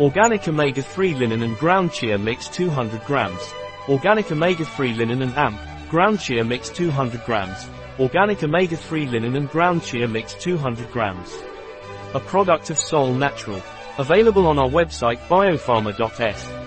Organic omega-3 linen and ground chia mix 200 grams. Organic omega-3 linen and AMP, ground chia mix 200 grams. Organic omega-3 linen and ground chia mix 200 grams. A product of Sol Natural. Available on our website biopharma.s.